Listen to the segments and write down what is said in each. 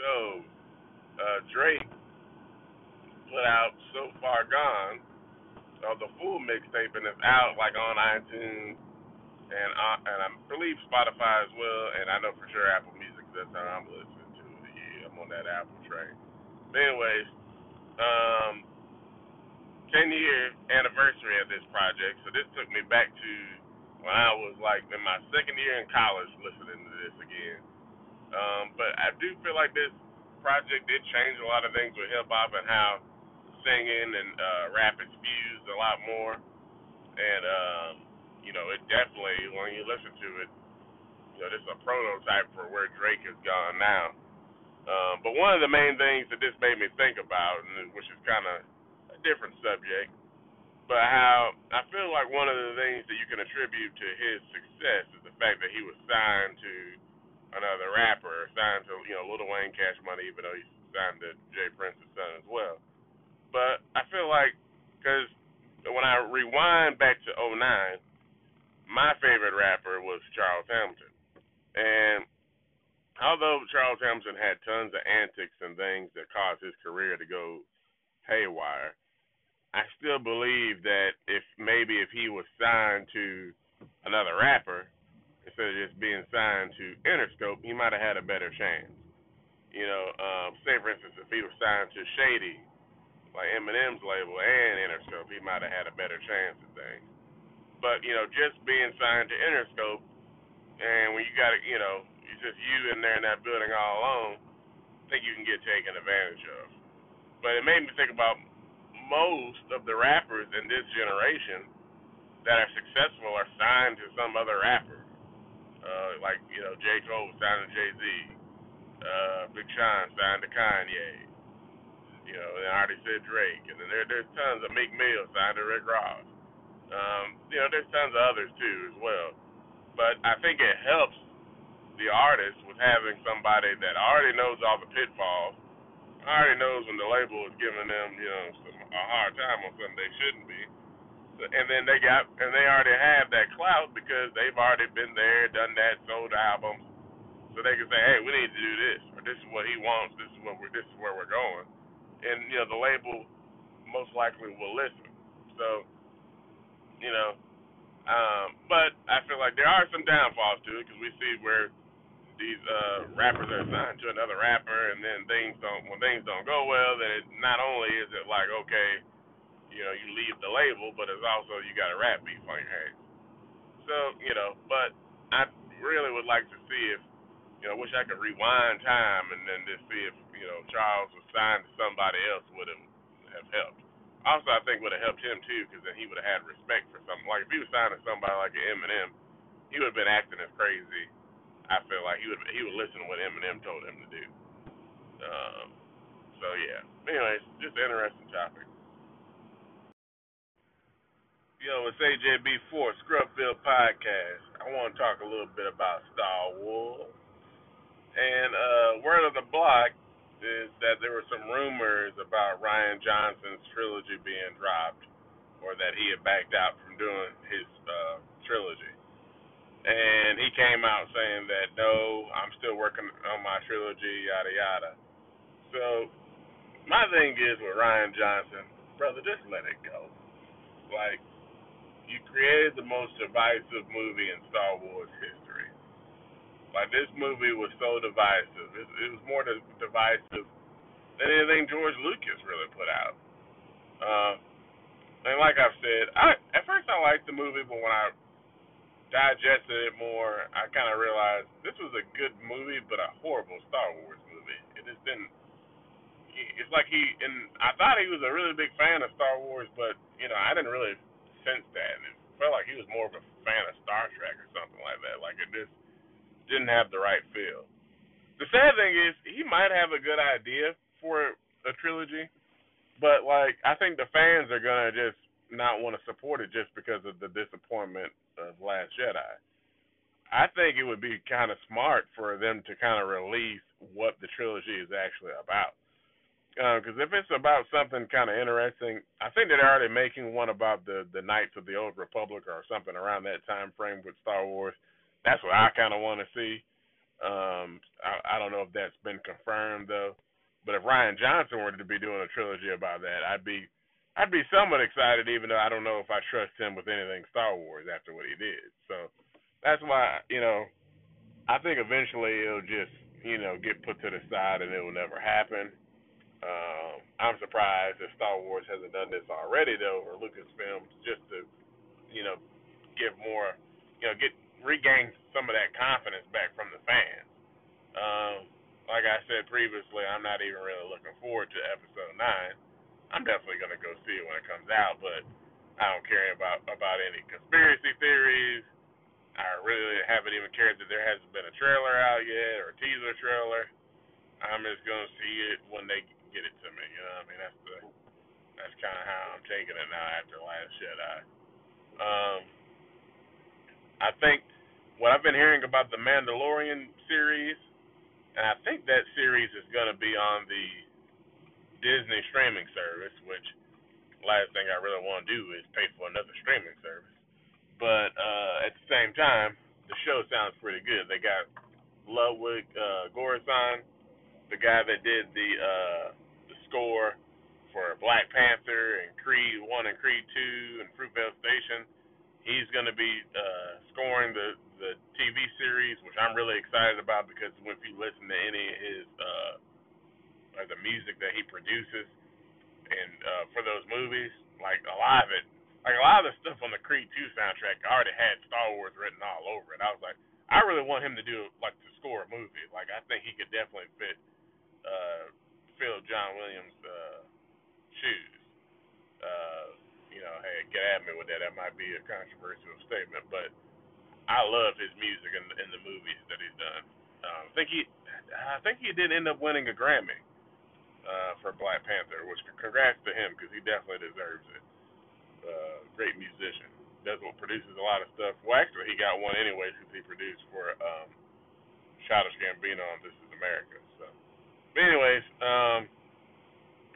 So, uh, Drake put out So Far Gone, uh, the full mixtape, and it's out like on iTunes and uh, and I believe Spotify as well, and I know for sure Apple Music. That's how I'm listening to it. Yeah, I'm on that Apple train. But anyways, um, 10 year anniversary of this project. So this took me back to when I was like in my second year in college listening to this again. Um, but I do feel like this project did change a lot of things with hip hop and how singing and uh, rap is fused a lot more. And um, you know, it definitely when you listen to it, you know, this is a prototype for where Drake has gone now. Um, but one of the main things that this made me think about, and which is kind of a different subject, but how I feel like one of the things that you can attribute to his success is the fact that he was signed to another rapper, signed to you know Lil Wayne Cash Money, even though he's signed to J Prince's son as well. But I feel like because when I rewind back to '09, my favorite rapper was Charles Hamilton, and although Charles Hamilton had tons of antics and things that caused his career to go haywire, I still believe that if maybe if he was signed to another rapper instead of just being signed to Interscope, he might have had a better chance. You know, um, say for instance, if he was signed to Shady, like Eminem's label and Interscope, he might have had a better chance at things. But you know, just being signed to Interscope, and when you got it, you know, it's just you in there in that building all alone, I think you can get taken advantage of. But it made me think about most of the rappers in this generation that are successful are signed to some other rapper. Uh, like, you know, J. Cole signed to Jay Z. Uh, Big Sean signed to Kanye. You know, and I already said Drake. And then there, there's tons of Meek Mill signed to Rick Ross. Um, you know, there's tons of others too as well. But I think it helps the artist with having somebody that already knows all the pitfalls, already knows when the label is giving them, you know, some, a hard time on something they shouldn't be. And then they got, and they already have that clout because they've already been there, done that, sold albums, so they can say, hey, we need to do this, or this is what he wants, this is what we're, this is where we're going, and you know, the label most likely will listen. So, you know, um, but I feel like there are some downfalls to it because we see where these uh, rappers are signed to another rapper, and then things don't when things don't go well, then it not only is it like okay, you know, you leave the label, but it's also you got a rap beef on your hands. So you know, but I really would like to see if you know, wish I could rewind time and then just see if you know Charles was signed to somebody else would have have helped. Also, I think would have helped him too, because then he would have had respect for something. Like if he was signed to somebody like an Eminem, he would have been acting as crazy. I feel like he would he would listen to what Eminem told him to do. Um, so yeah. Anyways, just an interesting topic. Yo, it's AJB4 Scrubfield Podcast. I want to talk a little bit about Star Wars. And uh, word of the block is that there were some rumors about Rian Johnson's trilogy being dropped, or that he had backed out from doing his uh, trilogy. And he came out saying that no, I'm still working on my trilogy, yada yada. So my thing is with Rian Johnson, brother, just let it go. Like you created the most divisive movie in Star Wars history. Like this movie was so divisive. It, it was more divisive than anything George Lucas really put out. Uh, and like I've said, I at first I liked the movie, but when I digested it more, I kind of realized this was a good movie, but a horrible Star Wars movie. It just didn't. It's like he and I thought he was a really big fan of Star Wars, but you know I didn't really sense that. And it felt like he was more of a fan of Star Trek or something like that. Like it just didn't have the right feel. The sad thing is he might have a good idea for a trilogy, but like I think the fans are gonna just not want to support it just because of the disappointment of Last Jedi. I think it would be kind of smart for them to kind of release what the trilogy is actually about because uh, if it's about something kind of interesting, I think they're already making one about the the Knights of the Old Republic or something around that time frame with Star Wars. That's what I kind of want to see. Um, I, I don't know if that's been confirmed though. But if Rian Johnson were to be doing a trilogy about that, I'd be I'd be somewhat excited, even though I don't know if I trust him with anything Star Wars after what he did. So that's why you know I think eventually it'll just you know get put to the side and it will never happen. Um, I'm surprised that Star Wars hasn't done this already though, or Lucasfilms, just to you know give more, you know, get regain some of that confidence back from the fans. Um, like I said previously, I'm not even really looking forward to Episode Nine. I'm definitely gonna go see it when it comes out, but I don't care about about any conspiracy theories. I really haven't even cared that there hasn't been a trailer out yet or a teaser trailer. I'm just gonna see it when they get it to me. You know I mean? That's the that's kind of how I'm taking it now after Last Jedi. Um, I think what I've been hearing about the Mandalorian series, and I think that series is going to be on the Disney streaming service, which last thing I really want to do is pay for another streaming service. But uh, at the same time, the show sounds pretty good. They got Ludwig uh, Göransson, the guy that did the uh, score for Black Panther and Creed One and Creed Two and Fruitvale Station. He's going to be uh, scoring the the TV series, which I'm really excited about because if you listen to any of his uh, the music that he produces and uh, for those movies, like a lot of it, like a lot of the stuff on the Creed Two soundtrack already had Star Wars written all over it. I was like, I really want him to do like to score a movie. Like I think he could definitely fit uh, John Williams' uh, shoes. Uh, you know, hey, get at me with that. That might be a controversial statement, but I love his music in, in the movies that he's done. Um, I think he, I think he did end up winning a Grammy uh, for Black Panther, which congrats to him because he definitely deserves it. Uh, great musician. Does what produces a lot of stuff. Well, actually, he got one anyway since he produced for um, Childish Gambino on This Is America. So, but anyways, um,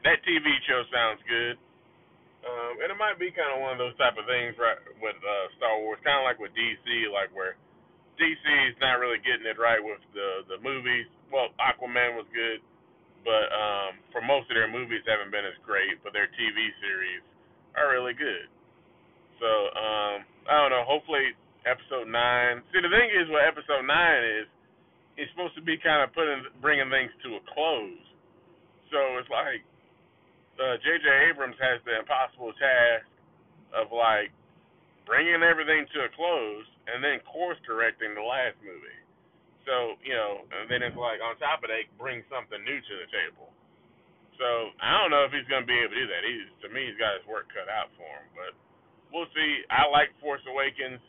that TV show sounds good. Um, and it might be kind of one of those type of things, right, with uh, Star Wars, kind of like with DC, like where DC is not really getting it right with the the movies. Well, Aquaman was good, but um, for most of their movies haven't been as great, but their TV series are really good. So um, I don't know. Hopefully, episode nine. See, the thing is, what episode nine is, it's supposed to be kind of putting bringing things to a close. So it's like uh, J.J. Abrams has the impossible task of like bringing everything to a close and then course correcting the last movie. So you know, and then it's like on top of that, bring something new to the table. So I don't know if he's going to be able to do that. He's to me, he's got his work cut out for him. But we'll see. I like Force Awakens,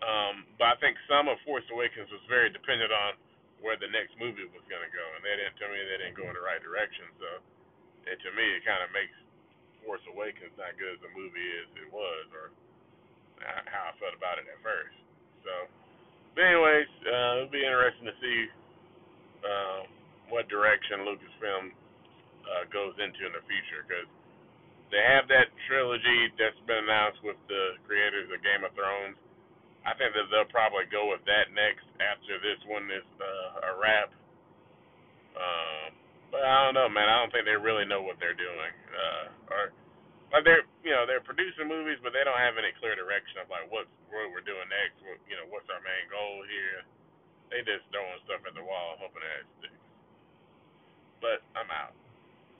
um, but I think some of Force Awakens was very dependent on where the next movie was going to go, and they didn't tell me they didn't go in the right direction. So and to me, it kind of makes Force Awakens not good as a movie as it was, or how I felt about it at first. So, but anyways, uh, it'll be interesting to see uh, what direction Lucasfilm uh, goes into in the future because they have that trilogy that's been announced with the creators of Game of Thrones. I think that they'll probably go with that next after this one is uh, a wrap. But I don't know, man. I don't think they really know what they're doing. Uh, or like they're you know they're producing movies, but they don't have any clear direction of like what what we're doing next. What you know what's our main goal here. They just throwing stuff at the wall, hoping that it sticks. But I'm out.